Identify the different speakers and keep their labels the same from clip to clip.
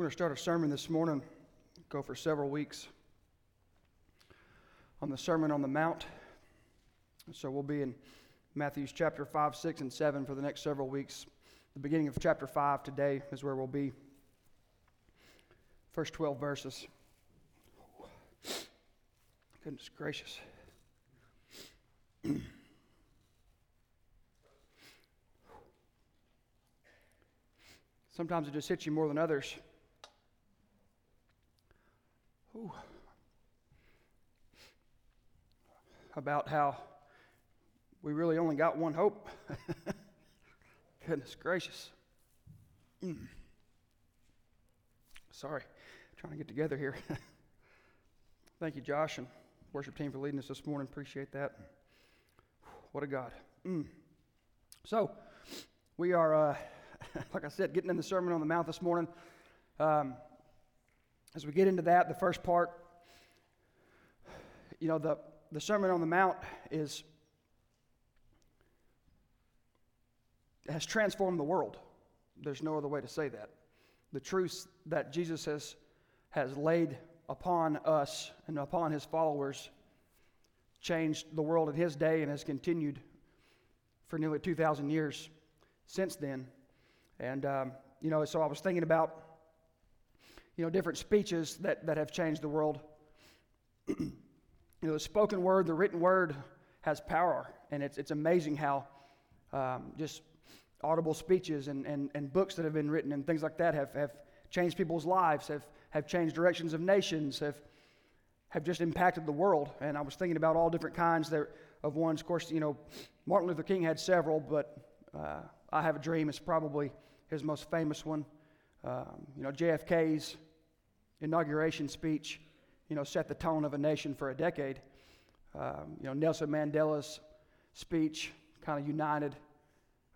Speaker 1: We're going to start a sermon this morning, go for several weeks on the Sermon on the Mount. So we'll be in Matthew's chapter 5, 6, and 7 for the next several weeks. The beginning of chapter 5 today is where we'll be. First 12 verses. Goodness gracious. Sometimes it just hits you more than others. About how we really only got one hope. Goodness gracious. Mm. Sorry, trying to get together here. Thank you, Josh and worship team, for leading us this morning. Appreciate that. What a God. Mm. So, we are, uh, like I said, getting in the Sermon on the Mount this morning. Um, as we get into that, the first part, you know, the, the Sermon on the Mount is has transformed the world. There's no other way to say that. The truths that Jesus has, has laid upon us and upon his followers changed the world in his day and has continued for nearly 2,000 years since then. And, um, you know, so I was thinking about, you know, different speeches that, that have changed the world. you know, the spoken word, the written word has power. And it's, it's amazing how um, just audible speeches and, and, and books that have been written and things like that have, have changed people's lives, have, have changed directions of nations, have, have just impacted the world. And I was thinking about all different kinds there, of ones. Of course, you know, Martin Luther King had several, but uh, I Have a Dream is probably his most famous one. Um, you know, JFK's inauguration speech, you know, set the tone of a nation for a decade. Um, you know, Nelson Mandela's speech kind of united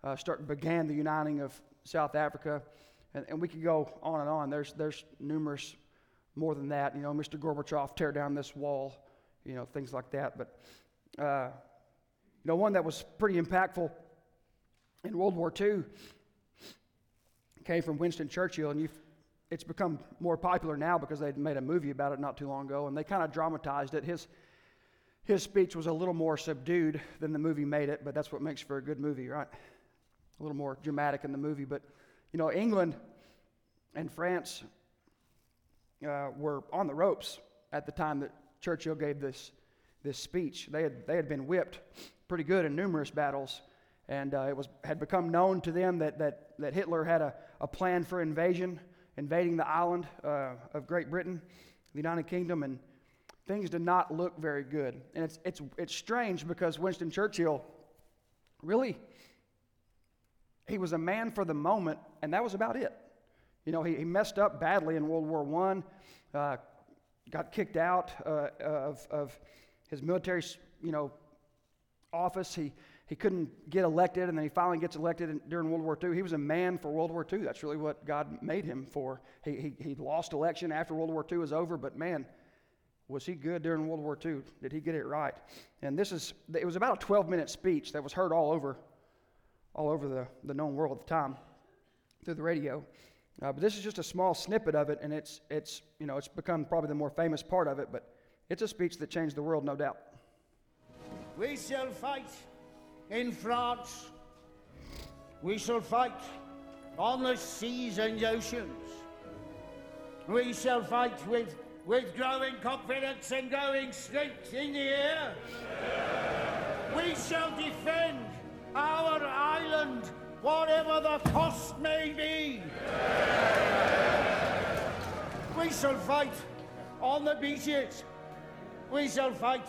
Speaker 1: uh, start, began the uniting of South Africa. And, and we could go on and on. There's, there's numerous more than that. You know, Mr. Gorbachev, tear down this wall, you know, things like that. But, uh, you know, one that was pretty impactful in World War II came from Winston Churchill, and it's become more popular now because they made a movie about it not too long ago, and they kind of dramatized it. His, his speech was a little more subdued than the movie made it, but that's what makes for a good movie, right? a little more dramatic in the movie. But, you know, England and France uh, were on the ropes at the time that Churchill gave this, this speech. They had, they had been whipped pretty good in numerous battles. And uh, it was, had become known to them that, that, that Hitler had a, a plan for invasion, invading the island uh, of Great Britain, the United Kingdom, and things did not look very good. And it's, it's, it's strange because Winston Churchill really he was a man for the moment, and that was about it. You know, he, he messed up badly in World War I, uh, got kicked out uh, of, of his military, you know, office. He, he couldn't get elected, and then he finally gets elected in, during World War II. He was a man for World War II. That's really what God made him for. He, he, he lost election after World War II was over, but man, was he good during World War II? Did he get it right? And this is, it was about a 12 minute speech that was heard all over all over the, the known world at the time through the radio. Uh, but this is just a small snippet of it, and it's, it's, you know, it's become probably the more famous part of it, but it's a speech that changed the world, no doubt.
Speaker 2: We shall fight in France. We shall fight on the seas and oceans. We shall fight with, with growing confidence and growing strength in the air. We shall defend our island, whatever the cost may be. We shall fight on the beaches. We shall fight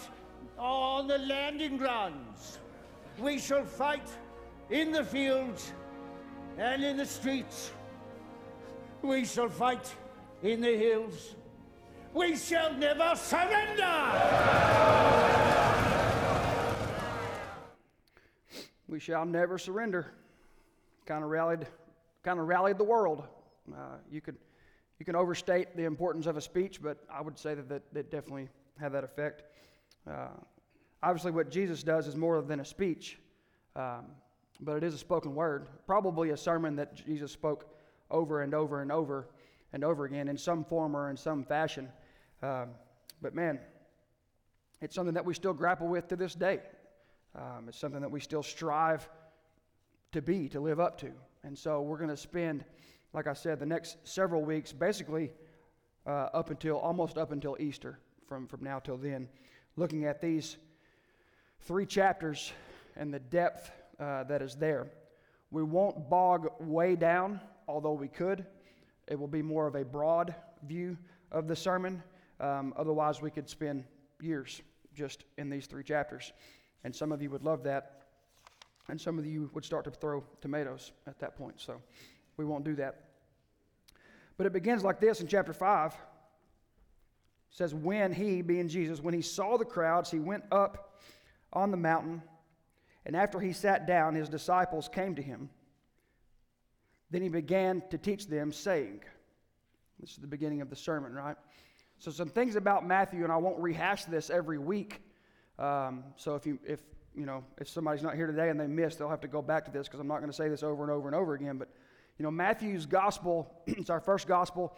Speaker 2: on the landing grounds. We shall fight in the fields and in the streets. We shall fight in the hills. We shall never surrender!
Speaker 1: we shall never surrender. Kind of rallied, kind of rallied the world. Uh, you could, you can overstate the importance of a speech, but I would say that that, that definitely had that effect. Uh, obviously, what Jesus does is more than a speech, um, but it is a spoken word. Probably a sermon that Jesus spoke over and over and over. and over again in some form or in some fashion. Um, but man, it's something that we still grapple with to this day. Um, it's something that we still strive to be, to live up to. And so we're going to spend, like I said, the next several weeks, basically uh, up until almost up until Easter, from, from now till then, looking at these three chapters and the depth uh, that is there. We won't bog way down, although we could. It will be more of a broad view of the sermon. Um, otherwise, we could spend years just in these three chapters. And some of you would love that. And some of you would start to throw tomatoes at that point. So we won't do that. But it begins like this in chapter 5. It says, When he, being Jesus, when he saw the crowds, he went up on the mountain. And after he sat down, his disciples came to him. Then he began to teach them, saying, This is the beginning of the sermon, right? So, some things about Matthew, and I won't rehash this every week. Um, so, if you, if, you know, if somebody's not here today and they missed, they'll have to go back to this because I'm not going to say this over and over and over again. But, you know, Matthew's gospel, it's our first gospel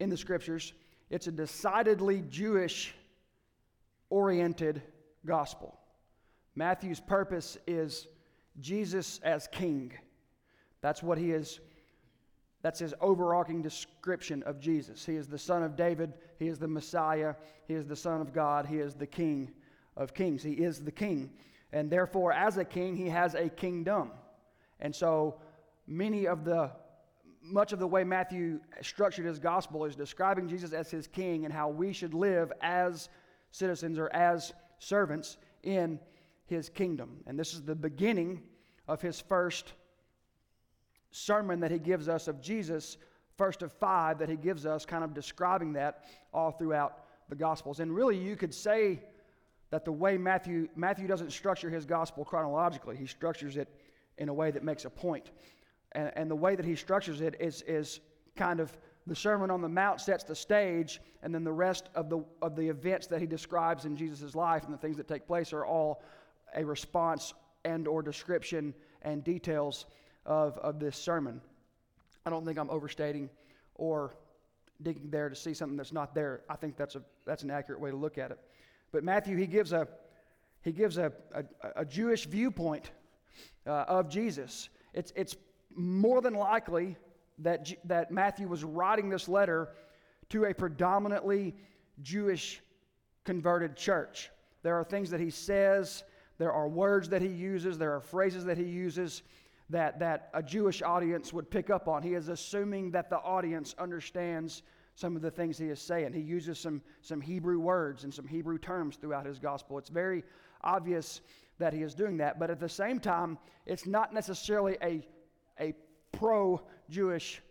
Speaker 1: in the scriptures. It's a decidedly Jewish oriented gospel. Matthew's purpose is Jesus as king. That's what he is that's his overarching description of Jesus. He is the son of David. He is the Messiah. He is the son of God. He is the king of kings. He is the king. And therefore, as a king, he has a kingdom. And so, many of the, much of the way Matthew structured his gospel is describing Jesus as his king and how we should live as citizens or as servants in his kingdom. And this is the beginning of his first sermon that he gives us of Jesus, first of five that he gives us, kind of describing that all throughout the Gospels. And really, you could say that the way Matthew, Matthew doesn't structure his Gospel chronologically, he structures it in a way that makes a point. And, and the way that he structures it is, is kind of the Sermon on the Mount sets the stage, and then the rest of the, of the events that he describes in Jesus' life and the things that take place are all a response and or description and details of, of this sermon. I don't think I'm overstating or digging there to see something that's not there. I think that's, a, that's an accurate way to look at it. But Matthew, he gives a, he gives a, a, a Jewish viewpoint uh, of Jesus. It's, it's more than likely that, that Matthew was writing this letter to a predominantly Jewish converted church. There are things that he says, there are words that he uses, there are phrases that he uses that, that a Jewish audience would pick up on. He is assuming that the audience understands some of the things he is saying. He uses some, some Hebrew words and some Hebrew terms throughout his gospel. It's very obvious that he is doing that, but at the same time, it's not necessarily a, a pro Jewish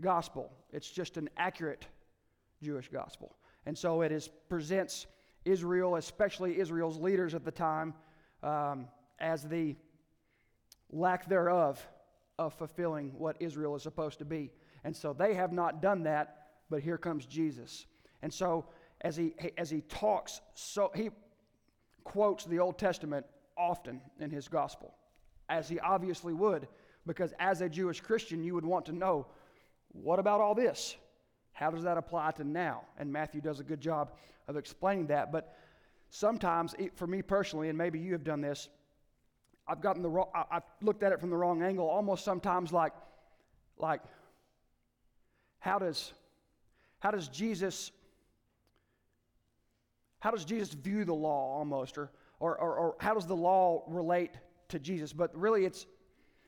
Speaker 1: gospel, it's just an accurate Jewish gospel. And so it is, presents Israel, especially Israel's leaders at the time, um, as the lack thereof of fulfilling what Israel is supposed to be. And so they have not done that, but here comes Jesus. And so as he, as he talks, so he quotes the Old Testament often in his gospel, as he obviously would, because as a Jewish Christian, you would want to know what about all this? How does that apply to now? And Matthew does a good job of explaining that. But sometimes, for me personally, and maybe you have done this, I've gotten the wrong, I, have looked at it from the wrong angle, almost sometimes like, like, how does, how does Jesus, how does Jesus view the law almost, or, or, or, or how does the law relate to Jesus? But really, it's,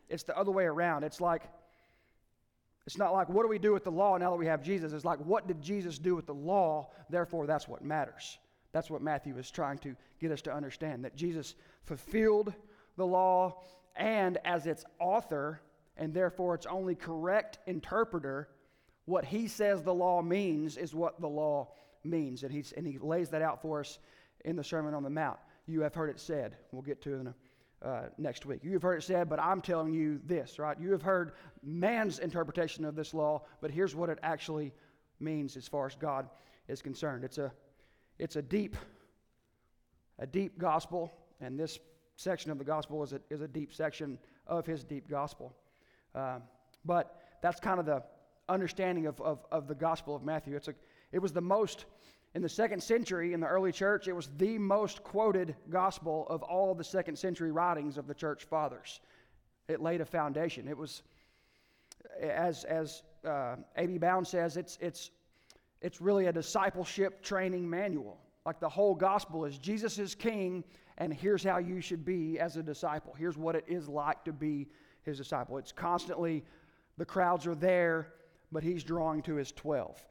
Speaker 1: it's the other way around. It's like, it's not like, what do we do with the law now that we have Jesus? It's like, what did Jesus do with the law? Therefore, that's what matters. That's what Matthew is trying to get us to understand that Jesus fulfilled the law and as its author, and therefore its only correct interpreter, what he says the law means is what the law means. And, he's, and he lays that out for us in the Sermon on the Mount. You have heard it said. We'll get to it in a, uh, next week. You have heard it said, but I'm telling you this, right? You have heard man's interpretation of this law, but here's what it actually means as far as God is concerned. It's a, it's a deep, a deep gospel, and this section of the gospel is a, is a deep section of his deep gospel. Uh, but that's kind of the understanding of, of, of the Gospel of Matthew. It's a, it was the most, in the second century, in the early church, it was the most quoted gospel of all the second century writings of the church fathers. It laid a foundation. It was, as, as uh, A.B. Bound says, it's, it's, it's really a discipleship training manual. Like the whole gospel is Jesus is king, and here's how you should be as a disciple. Here's what it is like to be his disciple. It's constantly, the crowds are there, but he's drawing to his 12.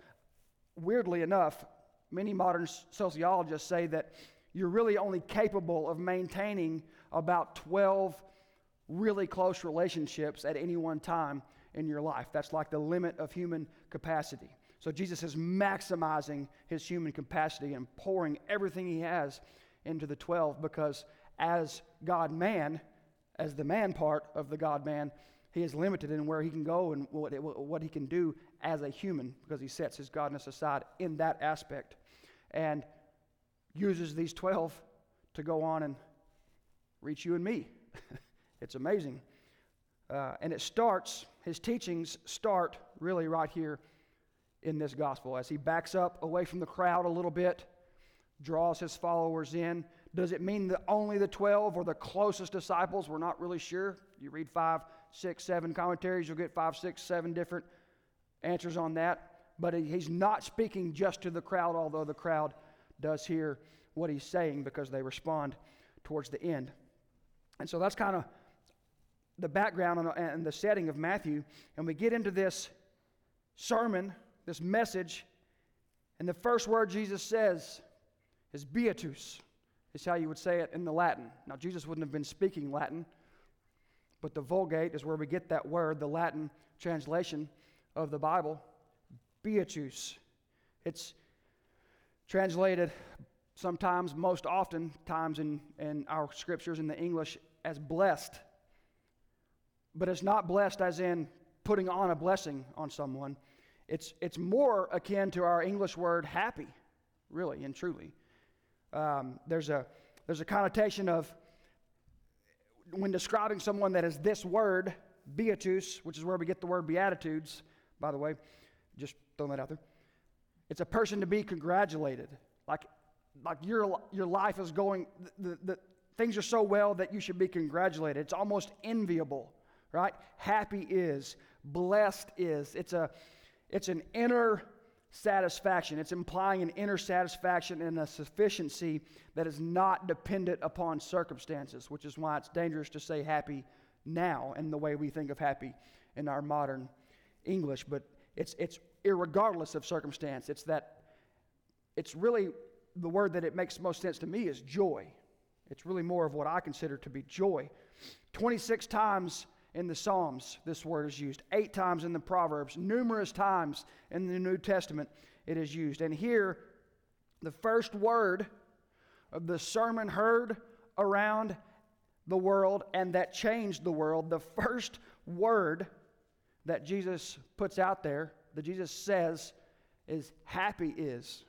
Speaker 1: Weirdly enough, many modern sociologists say that you're really only capable of maintaining about 12 really close relationships at any one time in your life. That's like the limit of human capacity. So Jesus is maximizing his human capacity and pouring everything he has into the 12 because as God man, as the man part of the God man, he is limited in where he can go and what, what he can do as a human because he sets his godness aside in that aspect and uses these 12 to go on and reach you and me. it's amazing. Uh, and it starts, his teachings start really right here in this gospel as he backs up away from the crowd a little bit, draws his followers in. Does it mean that only the 12 or the closest disciples? We're not really sure. You read five, six, seven commentaries, you'll get five, six, seven different answers on that. But he's not speaking just to the crowd, although the crowd does hear what he's saying because they respond towards the end. And so that's kind of the background and the setting of Matthew. And we get into this sermon, this message, and the first word Jesus says is beatus, is how you would say it in the Latin. Now, Jesus wouldn't have been speaking Latin, but the Vulgate is where we get that word, the Latin translation of the Bible, beatus. It's translated sometimes, most often times in, in our scriptures in the English as blessed. But it's not blessed as in putting on a blessing on someone. It's, it's more akin to our English word happy, really and truly. Um, there's, a, there's a connotation of when describing someone that is this word, beatus, which is where we get the word beatitudes, by the way, just throwing that out there. It's a person to be congratulated. Like, like your, your life is going, the, the, things are so well that you should be congratulated. It's almost enviable, right? Happy is, blessed is. It's, a, it's an inner satisfaction. It's implying an inner satisfaction and a sufficiency that is not dependent upon circumstances, which is why it's dangerous to say happy now in the way we think of happy in our modern English. But it's, it's regardless of circumstance. It's that, it's really the word that it makes most sense to me is joy. It's really more of what I consider to be joy. 26 times in the Psalms, this word is used. Eight times in the Proverbs. Numerous times in the New Testament, it is used. And here, the first word of the sermon heard around the world and that changed the world, the first word that Jesus puts out there, that Jesus says, is happy is,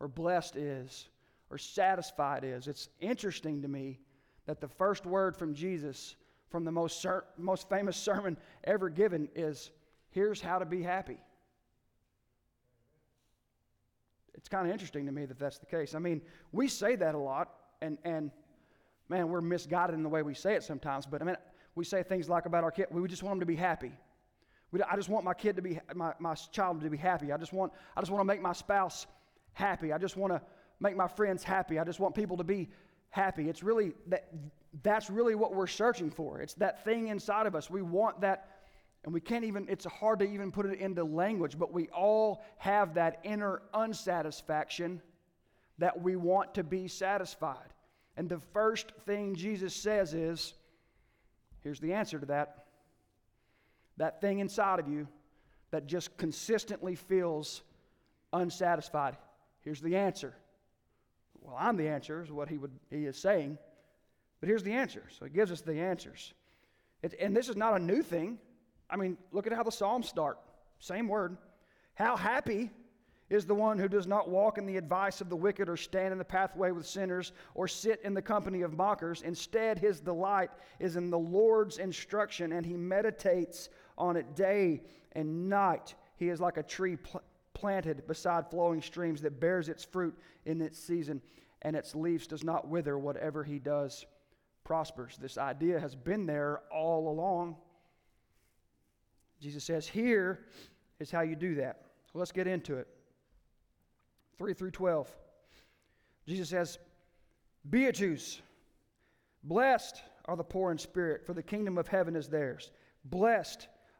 Speaker 1: or blessed is, or satisfied is. It's interesting to me that the first word from Jesus from the most, ser- most famous sermon ever given is here's how to be happy. It's kind of interesting to me that that's the case. I mean, we say that a lot, and, and man, we're misguided in the way we say it sometimes, but I mean, we say things like about our kid, we just want them to be happy. I just want my kid to be, my, my child to be happy. I just want, I just want to make my spouse happy. I just want to make my friends happy. I just want people to be happy. It's really that that's really what we're searching for. It's that thing inside of us. We want that, and we can't even, it's hard to even put it into language, but we all have that inner unsatisfaction that we want to be satisfied. And the first thing Jesus says is here's the answer to that. That thing inside of you that just consistently feels unsatisfied. Here's the answer. Well, I'm the answer, is what he, would, he is saying. But here's the answer. So he gives us the answers. It, and this is not a new thing. I mean, look at how the Psalms start. Same word. How happy is the one who does not walk in the advice of the wicked or stand in the pathway with sinners or sit in the company of mockers. Instead, his delight is in the Lord's instruction, and he meditates on it day and night. He is like a tree pl- planted beside flowing streams that bears its fruit in its season, and its leaves does not wither. Whatever he does prospers. This idea has been there all along. Jesus says, Here is how you do that. So let's get into it. 3 through 12. Jesus says, Beatus, blessed are the poor in spirit, for the kingdom of heaven is theirs. Blessed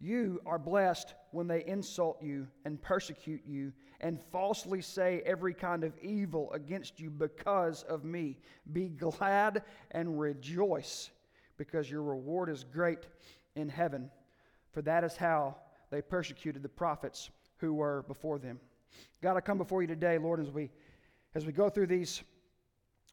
Speaker 1: You are blessed when they insult you and persecute you and falsely say every kind of evil against you because of me. Be glad and rejoice, because your reward is great in heaven. For that is how they persecuted the prophets who were before them. God, I come before you today, Lord, as we as we go through these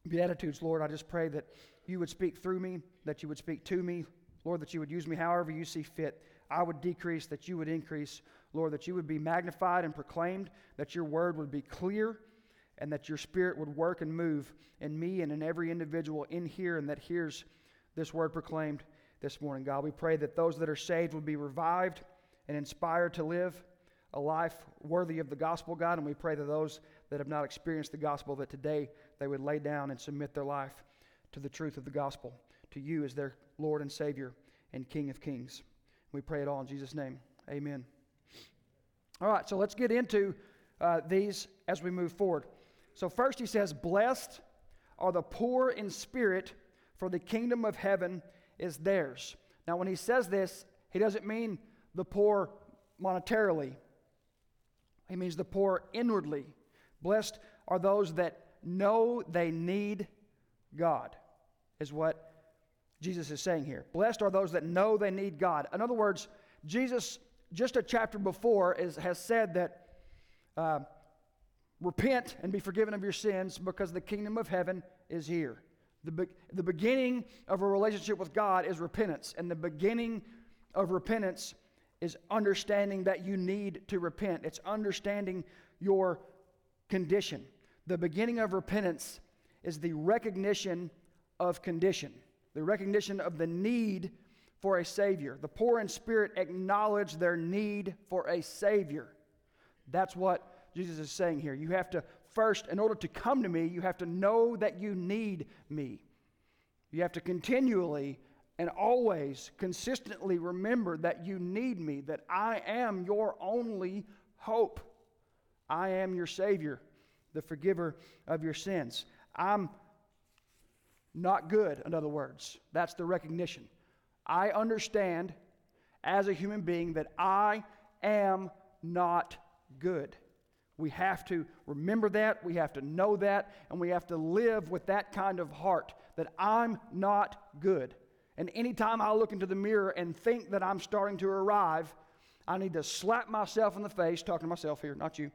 Speaker 1: beatitudes, Lord, I just pray that you would speak through me, that you would speak to me, Lord, that you would use me however you see fit. I would decrease, that you would increase, Lord, that you would be magnified and proclaimed, that your word would be clear, and that your spirit would work and move in me and in every individual in here and that hears this word proclaimed this morning, God. We pray that those that are saved would be revived and inspired to live a life worthy of the gospel, God. And we pray that those that have not experienced the gospel, that today they would lay down and submit their life to the truth of the gospel, to you as their Lord and Savior and King of Kings. We pray it all in Jesus' name. Amen. All right, so let's get into uh, these as we move forward. So, first, he says, Blessed are the poor in spirit, for the kingdom of heaven is theirs. Now, when he says this, he doesn't mean the poor monetarily, he means the poor inwardly. Blessed are those that know they need God, is what Jesus is saying here. Blessed are those that know they need God. In other words, Jesus, just a chapter before, is, has said that uh, repent and be forgiven of your sins because the kingdom of heaven is here. The, be- the beginning of a relationship with God is repentance, and the beginning of repentance is understanding that you need to repent. It's understanding your condition. The beginning of repentance is the recognition of condition, the recognition of the need for a Savior. The poor in spirit acknowledge their need for a Savior. That's what Jesus is saying here. You have to first, in order to come to me, you have to know that you need me. You have to continually and always consistently remember that you need me, that I am your only hope. I am your Savior, the forgiver of your sins. I'm not good, in other words. That's the recognition. I understand as a human being that I am not good. We have to remember that, we have to know that, and we have to live with that kind of heart that I'm not good. And anytime I look into the mirror and think that I'm starting to arrive, I need to slap myself in the face, talking to myself here, not you.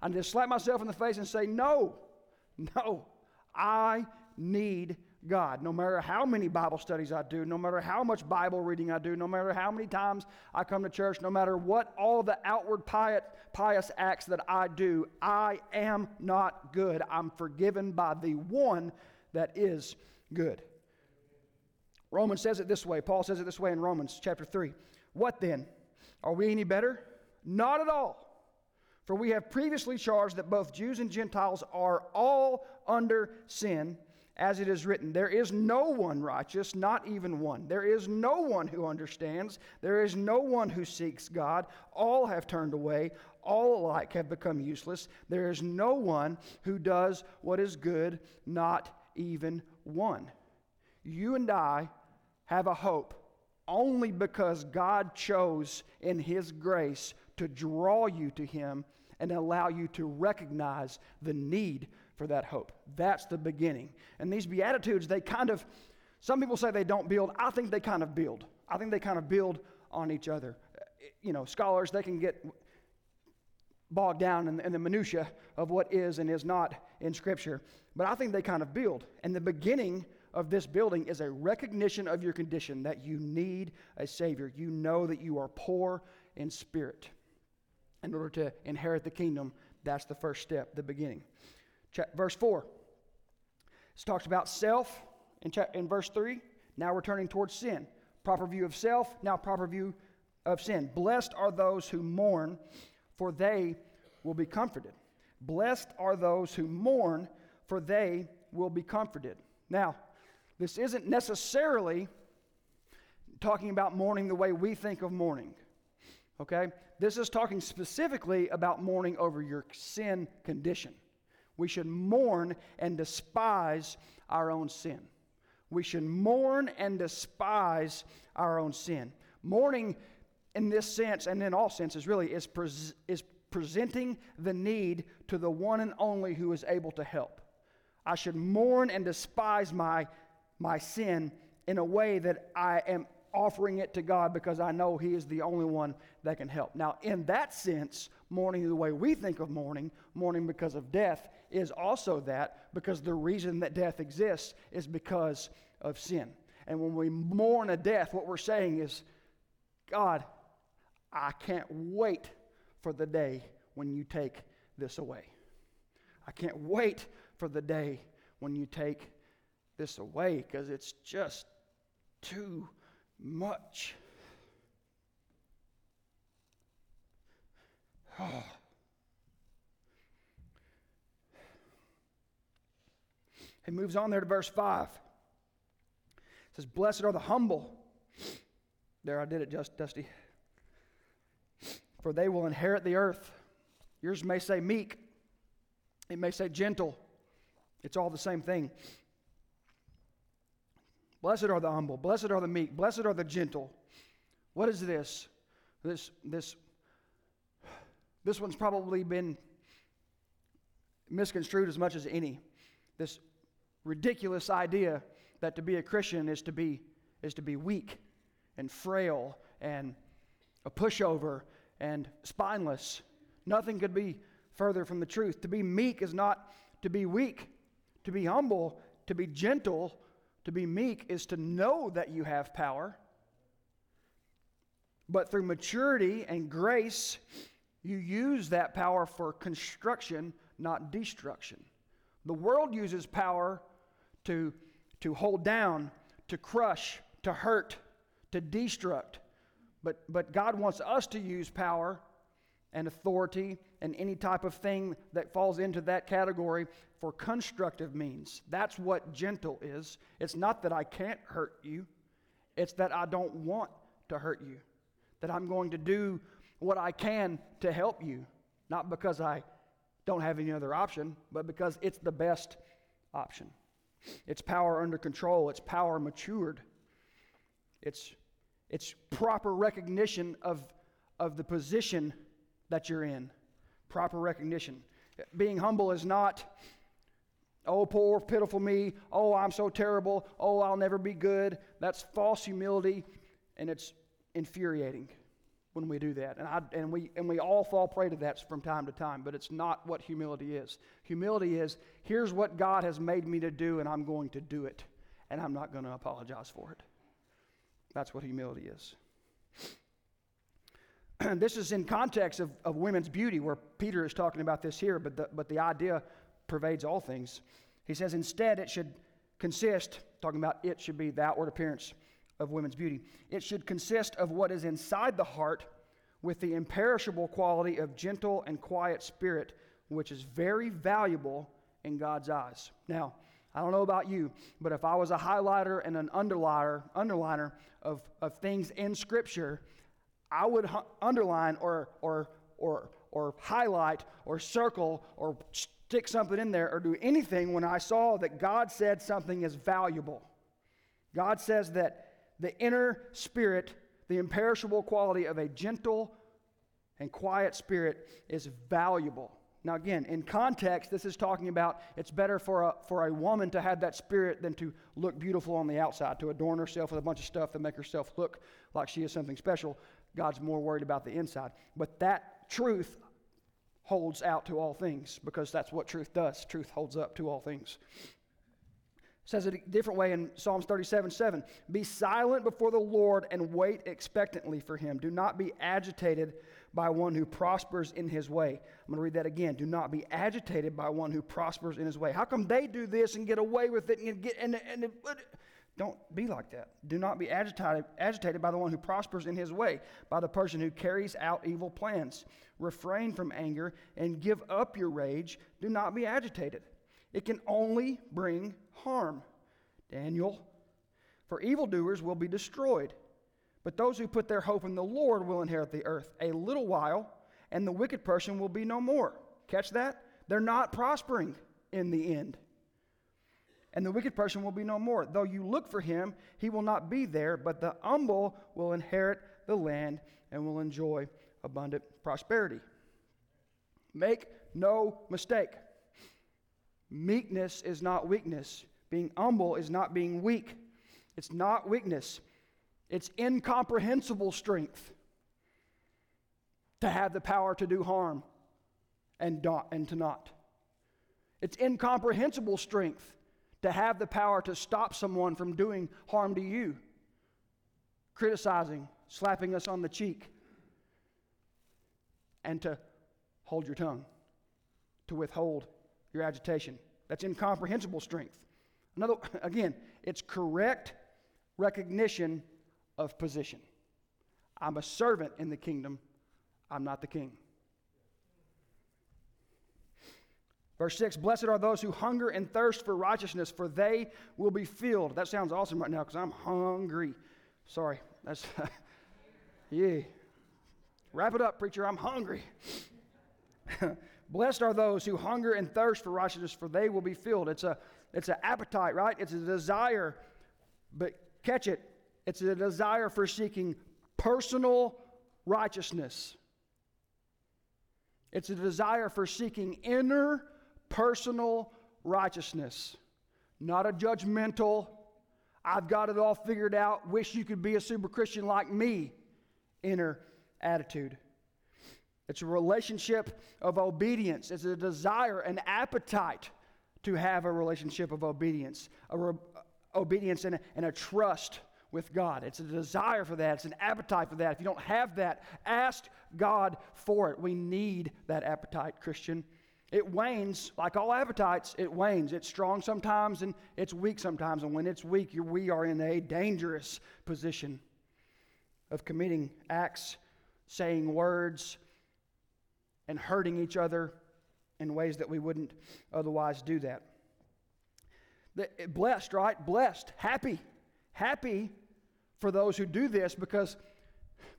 Speaker 1: I need to slap myself in the face and say, No, no, I need God. No matter how many Bible studies I do, no matter how much Bible reading I do, no matter how many times I come to church, no matter what all the outward pious, acts that I do, I am not good. I'm forgiven by the one that is good. Romans says it this way. Paul says it this way in Romans chapter 3. What then? Are we any better? Not at all. For we have previously charged that both Jews and Gentiles are all under sin, as it is written, There is no one righteous, not even one. There is no one who understands. There is no one who seeks God. All have turned away. All alike have become useless. There is no one who does what is good, not even one. You and I have a hope only because God chose in His grace to draw you to Him and allow you to recognize the need for that hope. That's the beginning. And these Beatitudes, they kind of, some people say they don't build. I think they kind of build. I think they kind of build on each other. You know, scholars, they can get bogged down in, in the minutia of what is and is not in Scripture. But I think they kind of build. And the beginning of this building is a recognition of your condition that you need a Savior. You know that you are poor in spirit. In order to inherit the kingdom, that's the first step, the beginning. Verse 4. It talks about self in, in verse 3. Now we're turning towards sin. Proper view of self, now proper view of sin. Blessed are those who mourn, for they will be comforted. Blessed are those who mourn, for they will be comforted. Now, this isn't necessarily talking about mourning the way we think of mourning. Okay? This is talking specifically about mourning over your sin condition. We should mourn and despise our own sin. We should mourn and despise our own sin. Mourning in this sense and in all senses really is, pres- is presenting the need to the one and only who is able to help. I should mourn and despise my, my sin in a way that I am offering it to God because I know He is the only one that can help. Now, in that sense, mourning the way we think of mourning, mourning because of death, is also that because the reason that death exists is because of sin. And when we mourn a death, what we're saying is, God, I can't wait for the day when you take this away. I can't wait for the day when you take this away because it's just too much. Oh. He moves on there to verse 5. It says, Blessed are the humble. There, I did it just, Dusty. For they will inherit the earth. Yours may say meek, it may say gentle. It's all the same thing. Blessed are the humble, blessed are the meek, blessed are the gentle. What is this? This this this one's probably been misconstrued as much as any. This ridiculous idea that to be a Christian is to be, is to be weak and frail and a pushover and spineless. Nothing could be further from the truth. To be meek is not to be weak. To be humble, to be gentle, to be meek is to know that you have power. But through maturity and grace, you use that power for construction, not destruction. The world uses power to, to hold down, to crush, to hurt, to destruct. But, but God wants us to use power and authority and any type of thing that falls into that category for constructive means. That's what gentle is. It's not that I can't hurt you, it's that I don't want to hurt you. That I'm going to do what I can to help you, not because I don't have any other option, but because it's the best option. It's power under control, it's power matured. It's, it's proper recognition of, of the position that you're in. Proper recognition. Being humble is not, oh, poor, pitiful me. Oh, I'm so terrible. Oh, I'll never be good. That's false humility, and it's infuriating when we do that. And, I, and, we, and we all fall prey to that from time to time, but it's not what humility is. Humility is here's what God has made me to do, and I'm going to do it, and I'm not going to apologize for it. That's what humility is. And this is in context of, of women's beauty, where Peter is talking about this here, but the, but the idea pervades all things. He says, instead, it should consist, talking about it should be the outward appearance of women's beauty. It should consist of what is inside the heart with the imperishable quality of gentle and quiet spirit, which is very valuable in God's eyes. Now, I don't know about you, but if I was a highlighter and an underliner, underliner of, of things in Scripture, I would underline or, or, or, or highlight or circle or stick something in there or do anything when I saw that God said something is valuable. God says that the inner spirit, the imperishable quality of a gentle, and quiet spirit is valuable. Now, again, in context, this is talking about it's better for a, for a woman to have that spirit than to look beautiful on the outside, to adorn herself with a bunch of stuff to make herself look like she is something special. God's more worried about the inside. But that truth holds out to all things because that's what truth does. Truth holds up to all things. Says it a different way in Psalms 37 7. Be silent before the Lord and wait expectantly for him. Do not be agitated by one who prospers in his way. I'm going to read that again. Do not be agitated by one who prospers in his way. How come they do this and get away with it and get and, and, and don't be like that. Do not be agitated, agitated by the one who prospers in his way, by the person who carries out evil plans. Refrain from anger and give up your rage. Do not be agitated. It can only bring harm. Daniel, for evildoers will be destroyed, but those who put their hope in the Lord will inherit the earth. A little while, and the wicked person will be no more. Catch that? They're not prospering in the end and the wicked person will be no more. Though you look for him, he will not be there, but the humble will inherit the land and will enjoy abundant prosperity. Make no mistake. Meekness is not weakness. Being humble is not being weak. It's not weakness. It's incomprehensible strength to have the power to do harm and, not, and to not. It's incomprehensible strength to have the power to stop someone from doing harm to you, criticizing, slapping us on the cheek, and to hold your tongue, to withhold your agitation. That's incomprehensible strength. Another, again, it's correct recognition of position. I'm a servant in the kingdom, I'm not the king. Verse 6 Blessed are those who hunger and thirst for righteousness, for they will be filled. That sounds awesome right now because I'm hungry. Sorry. That's, yeah. Wrap it up, preacher. I'm hungry. Blessed are those who hunger and thirst for righteousness, for they will be filled. It's a it's an appetite, right? It's a desire, but catch it. It's a desire for seeking personal righteousness. It's a desire for seeking inner personal righteousness, not a judgmental, I've got it all figured out, wish you could be a super Christian like me inner attitude. It's a relationship of obedience. It's a desire, an appetite to have a relationship of obedience, a re- obedience and a, and a trust with God. It's a desire for that. It's an appetite for that. If you don't have that, ask God for it. We need that appetite, Christian. It wanes, like all appetites, it wanes. It's strong sometimes and it's weak sometimes. And when it's weak, we are in a dangerous position of committing acts, saying words, and hurting each other in ways that we wouldn't otherwise do that. Blessed, right? Blessed, happy, happy for those who do this because,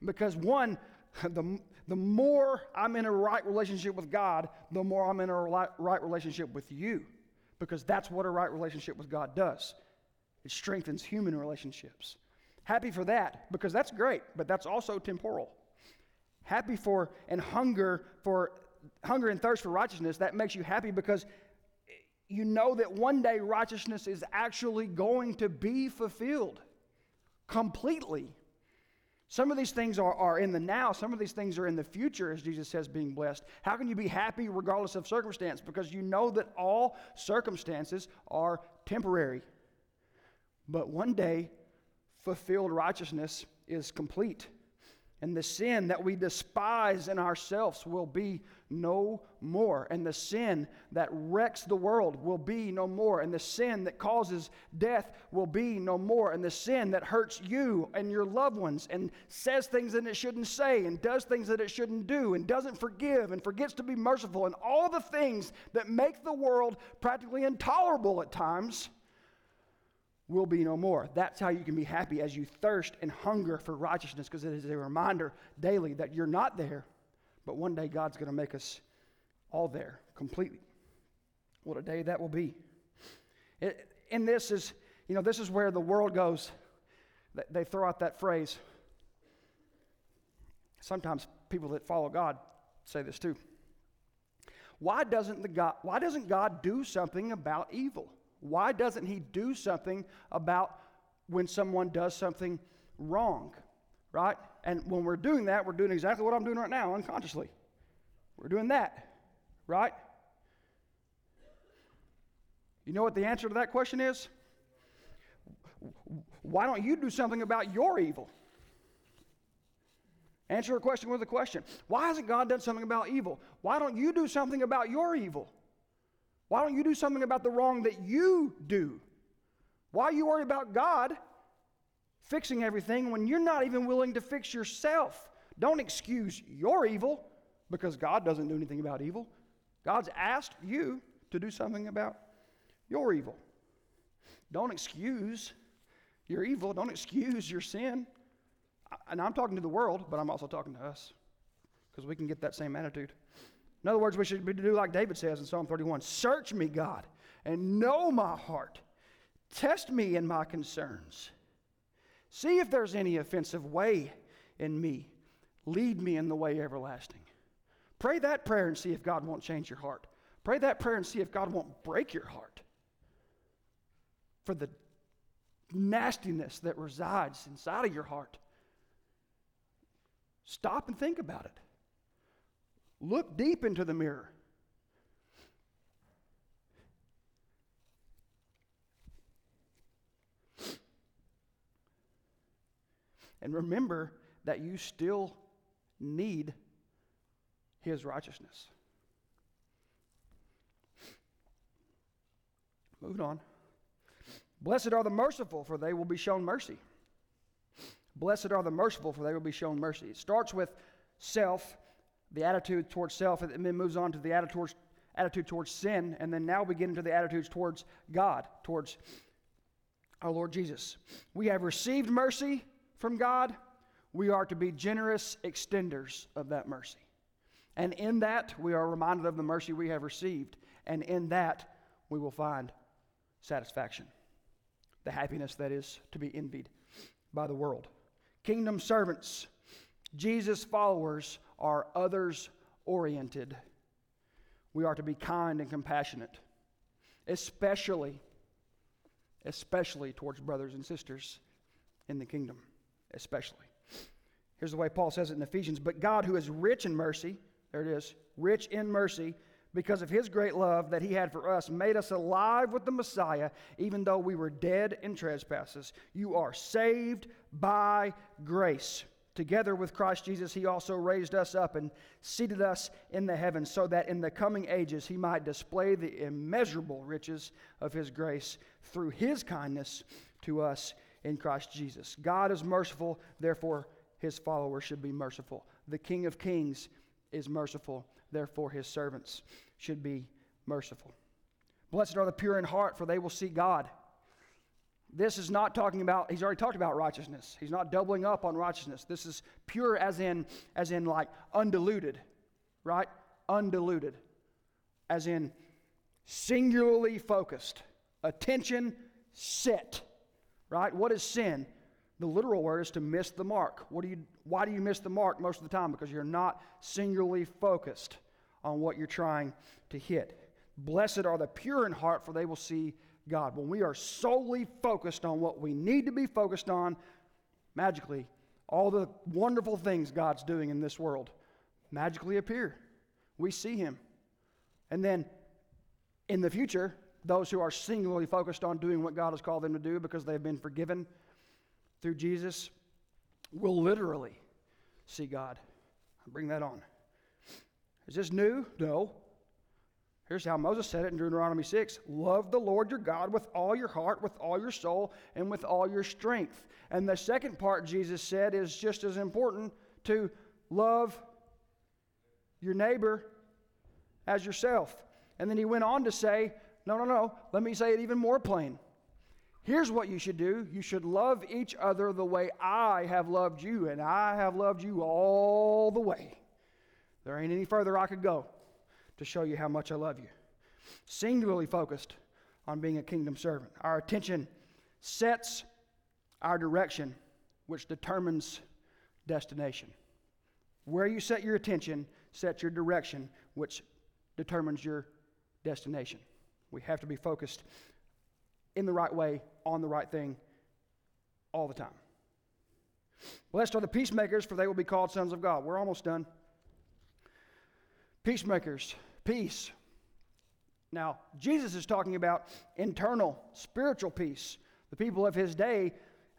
Speaker 1: because one, the, the more I'm in a right relationship with God, the more I'm in a right relationship with you. Because that's what a right relationship with God does it strengthens human relationships. Happy for that, because that's great, but that's also temporal. Happy for and hunger for hunger and thirst for righteousness, that makes you happy because you know that one day righteousness is actually going to be fulfilled completely. Some of these things are, are in the now, some of these things are in the future, as Jesus says, being blessed. How can you be happy regardless of circumstance? Because you know that all circumstances are temporary. But one day, fulfilled righteousness is complete. And the sin that we despise in ourselves will be no more. And the sin that wrecks the world will be no more. And the sin that causes death will be no more. And the sin that hurts you and your loved ones and says things that it shouldn't say and does things that it shouldn't do and doesn't forgive and forgets to be merciful and all the things that make the world practically intolerable at times will be no more. That's how you can be happy as you thirst and hunger for righteousness, because it is a reminder daily that you're not there, but one day God's going to make us all there completely. What a day that will be. It, and this is, you know, this is where the world goes. They throw out that phrase Sometimes people that follow God say this too. Why doesn't, the God, why doesn't God do something about evil? Why doesn't He do something about when someone does something wrong? Right? And when we're doing that, we're doing exactly what I'm doing right now unconsciously. We're doing that, right? You know what the answer to that question is? Why don't you do something about your evil? Answer a question with a question. Why hasn't God done something about evil? Why don't you do something about your evil? Why don't you do something about the wrong that you do? Why are you worried about God fixing everything when you're not even willing to fix yourself? Don't excuse your evil because God doesn't do anything about evil. God's asked you to do something about your evil. Don't excuse your evil. Don't excuse your sin. And I'm talking to the world, but I'm also talking to us because we can get that same attitude. In other words, we should do like David says in Psalm 31 Search me, God, and know my heart. Test me in my concerns. See if there's any offensive way in me. Lead me in the way everlasting. Pray that prayer and see if God won't change your heart. Pray that prayer and see if God won't break your heart for the nastiness that resides inside of your heart. Stop and think about it. Look deep into the mirror. And remember that you still need his righteousness. Moving on. Blessed are the merciful, for they will be shown mercy. Blessed are the merciful, for they will be shown mercy. It starts with self, the attitude towards self, and then moves on to the attitude towards, attitude towards sin, and then now we get into the attitudes towards God, towards our Lord Jesus. We have received mercy from God. We are to be generous extenders of that mercy. And in that, we are reminded of the mercy we have received. And in that, we will find satisfaction, the happiness that is to be envied by the world. Kingdom servants, Jesus followers are others oriented. We are to be kind and compassionate, especially, especially towards brothers and sisters in the kingdom, especially. Here's the way Paul says it in Ephesians But God, who is rich in mercy, there it is, rich in mercy, because of his great love that he had for us, made us alive with the Messiah, even though we were dead in trespasses. You are saved by grace. Together with Christ Jesus, he also raised us up and seated us in the heavens, so that in the coming ages he might display the immeasurable riches of his grace through his kindness to us in Christ Jesus. God is merciful, therefore his followers should be merciful. The King of Kings is merciful, therefore his servants should be merciful. Blessed are the pure in heart, for they will see God. This is not talking about, he's already talked about righteousness. He's not doubling up on righteousness. This is pure as in, as in like undiluted, right? Undiluted. As in singularly focused, attention set, right? What is sin? The literal word is to miss the mark. What do you, why do you miss the mark most of the time? Because you're not singularly focused on what you're trying to hit. Blessed are the pure in heart, for they will see God. When we are solely focused on what we need to be focused on, magically, all the wonderful things God's doing in this world magically appear. We see Him. And then in the future, those who are singularly focused on doing what God has called them to do because they've been forgiven through Jesus will literally see God. bring that on. Is this new? No. Here's how Moses said it in Deuteronomy 6 Love the Lord your God with all your heart, with all your soul, and with all your strength. And the second part Jesus said is just as important to love your neighbor as yourself. And then he went on to say, No, no, no, let me say it even more plain. Here's what you should do you should love each other the way I have loved you, and I have loved you all the way. There ain't any further I could go to show you how much I love you. Singularly focused on being a kingdom servant. Our attention sets our direction, which determines destination. Where you set your attention sets your direction, which determines your destination. We have to be focused in the right way, on the right thing, all the time. Blessed are the peacemakers, for they will be called sons of God. We're almost done. Peacemakers, peace. Now, Jesus is talking about internal, spiritual peace. The people of his day,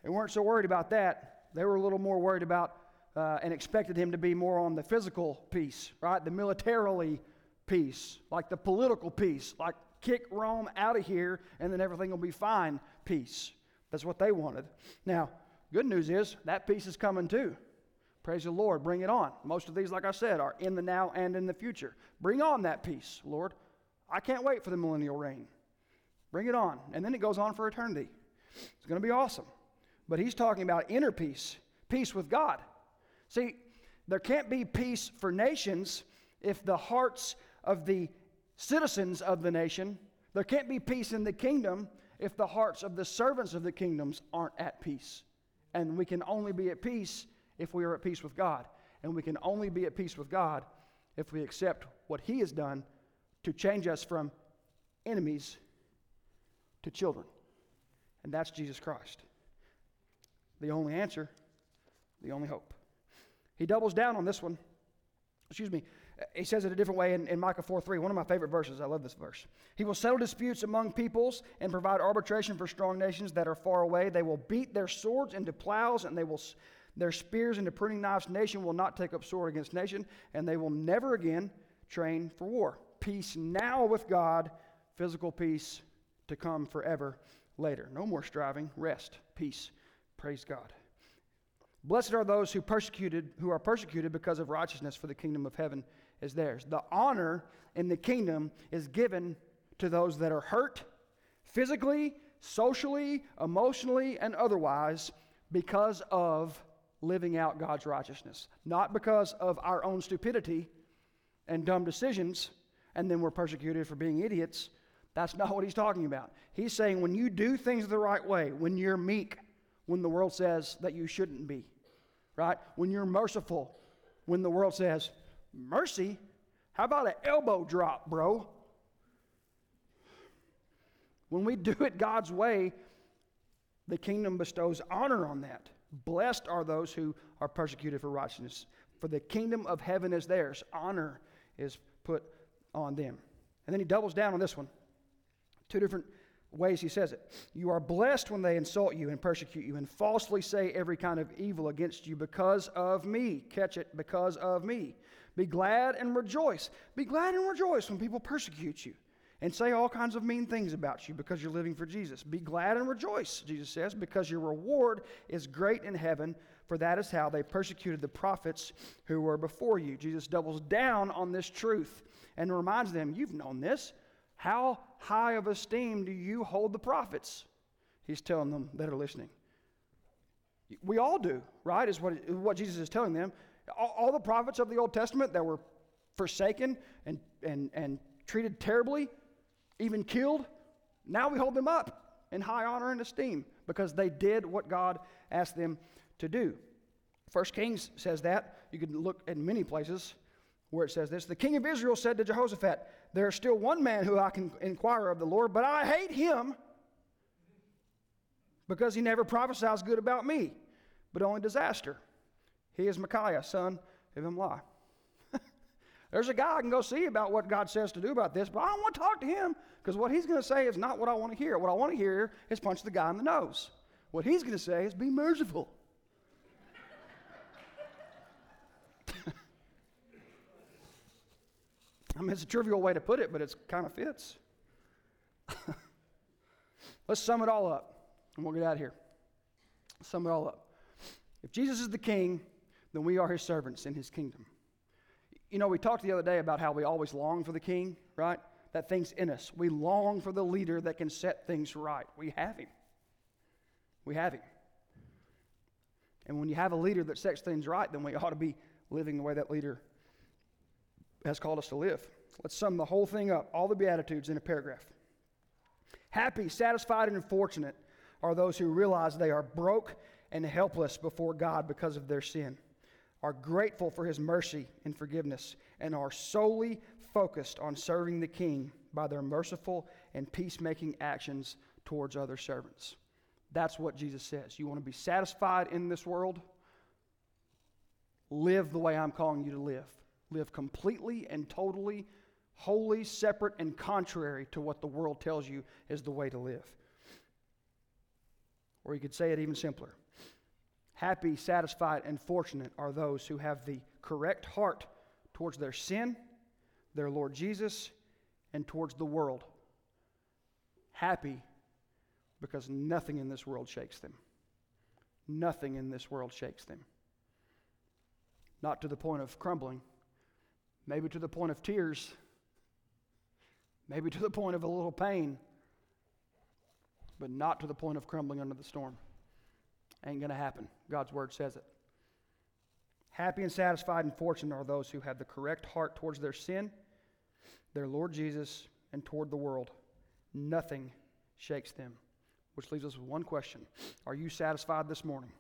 Speaker 1: they weren't so worried about that. They were a little more worried about uh, and expected him to be more on the physical peace, right? The militarily peace, like the political peace, like kick Rome out of here and then everything will be fine peace. That's what they wanted. Now, good news is that peace is coming too. Praise the Lord. Bring it on. Most of these, like I said, are in the now and in the future. Bring on that peace, Lord. I can't wait for the millennial reign. Bring it on. And then it goes on for eternity. It's going to be awesome. But he's talking about inner peace, peace with God. See, there can't be peace for nations if the hearts of the citizens of the nation, there can't be peace in the kingdom if the hearts of the servants of the kingdoms aren't at peace. And we can only be at peace if we are at peace with God. And we can only be at peace with God if we accept what He has done to change us from enemies to children. And that's Jesus Christ. The only answer, the only hope. He doubles down on this one. Excuse me. He says it a different way in, in Micah 4 3, one of my favorite verses. I love this verse. He will settle disputes among peoples and provide arbitration for strong nations that are far away. They will beat their swords into plows and they will their spears into pruning knives. Nation will not take up sword against nation, and they will never again train for war. Peace now with God, physical peace to come forever later. No more striving, rest, peace. Praise God. Blessed are those who persecuted who are persecuted because of righteousness for the kingdom of heaven is theirs. The honor in the kingdom is given to those that are hurt physically, socially, emotionally, and otherwise because of living out God's righteousness, not because of our own stupidity and dumb decisions, and then we're persecuted for being idiots. That's not what he's talking about. He's saying when you do things the right way, when you're meek, when the world says that you shouldn't be, right? When you're merciful, when the world says, mercy? How about an elbow drop, bro? When we do it God's way, the kingdom bestows honor on that. Blessed are those who are persecuted for righteousness, for the kingdom of heaven is theirs. Honor is put on them. And then he doubles down on this one. Two different ways he says it. You are blessed when they insult you and persecute you and falsely say every kind of evil against you because of me. Catch it, because of me. Be glad and rejoice. Be glad and rejoice when people persecute you and say all kinds of mean things about you because you're living for Jesus. Be glad and rejoice, Jesus says, because your reward is great in heaven, for that is how they persecuted the prophets who were before you. Jesus doubles down on this truth and reminds them, You've known this. How high of esteem do you hold the prophets? He's telling them that are listening. We all do, right? Is what, what Jesus is telling them. All, all the prophets of the Old Testament that were forsaken and, and, and treated terribly, even killed, now we hold them up in high honor and esteem because they did what God asked them to do. First Kings says that. You can look at many places where it says this. The king of Israel said to Jehoshaphat, There is still one man who I can inquire of the Lord, but I hate him because he never prophesies good about me, but only disaster. He is Micaiah, son of Imlah. There's a guy I can go see about what God says to do about this, but I don't want to talk to him because what he's going to say is not what I want to hear. What I want to hear is punch the guy in the nose. What he's going to say is be merciful. I mean, it's a trivial way to put it, but it kind of fits. Let's sum it all up, and we'll get out of here. Sum it all up. If Jesus is the king, then we are his servants in his kingdom. You know, we talked the other day about how we always long for the king, right? That thing's in us. We long for the leader that can set things right. We have him. We have him. And when you have a leader that sets things right, then we ought to be living the way that leader has called us to live. Let's sum the whole thing up, all the Beatitudes in a paragraph. Happy, satisfied, and fortunate are those who realize they are broke and helpless before God because of their sin. Are grateful for his mercy and forgiveness, and are solely focused on serving the king by their merciful and peacemaking actions towards other servants. That's what Jesus says. You want to be satisfied in this world? Live the way I'm calling you to live. Live completely and totally, wholly separate and contrary to what the world tells you is the way to live. Or you could say it even simpler. Happy, satisfied, and fortunate are those who have the correct heart towards their sin, their Lord Jesus, and towards the world. Happy because nothing in this world shakes them. Nothing in this world shakes them. Not to the point of crumbling, maybe to the point of tears, maybe to the point of a little pain, but not to the point of crumbling under the storm. Ain't going to happen. God's word says it. Happy and satisfied and fortunate are those who have the correct heart towards their sin, their Lord Jesus, and toward the world. Nothing shakes them. Which leaves us with one question Are you satisfied this morning?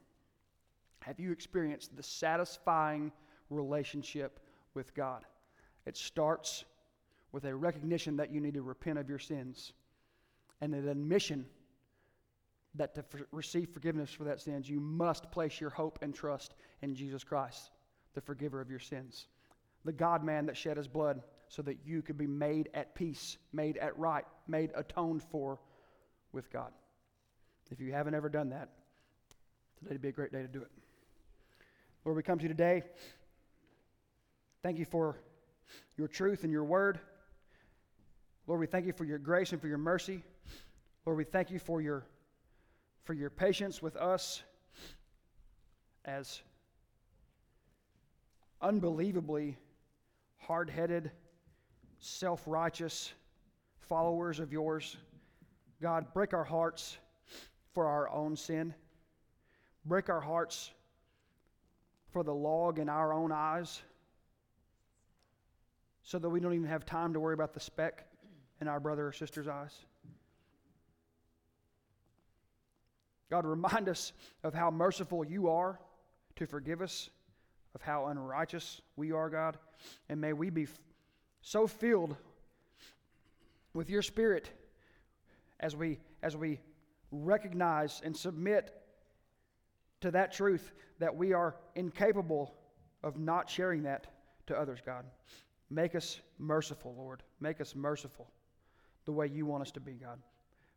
Speaker 1: Have you experienced the satisfying relationship with God? It starts with a recognition that you need to repent of your sins and an admission that to receive forgiveness for that sins, you must place your hope and trust in Jesus Christ, the forgiver of your sins, the God man that shed his blood so that you could be made at peace, made at right, made atoned for with God. If you haven't ever done that, today would be a great day to do it. Lord, we come to you today. Thank you for your truth and your word. Lord, we thank you for your grace and for your mercy. Lord, we thank you for your, for your patience with us as unbelievably hard headed, self righteous followers of yours. God, break our hearts for our own sin. Break our hearts for the log in our own eyes so that we don't even have time to worry about the speck in our brother or sister's eyes. God, remind us of how merciful you are to forgive us, of how unrighteous we are, God. And may we be f- so filled with your spirit as we, as we recognize and submit to that truth that we are incapable of not sharing that to others, God. Make us merciful, Lord. Make us merciful the way you want us to be, God.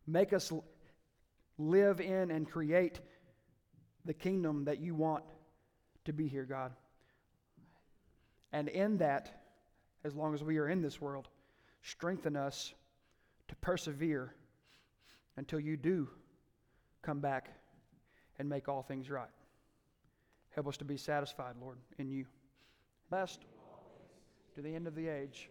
Speaker 1: Make us live in and create the kingdom that you want to be here, God. And in that, as long as we are in this world, strengthen us to persevere until you do come back and make all things right. Help us to be satisfied, Lord, in you. Best to the end of the age.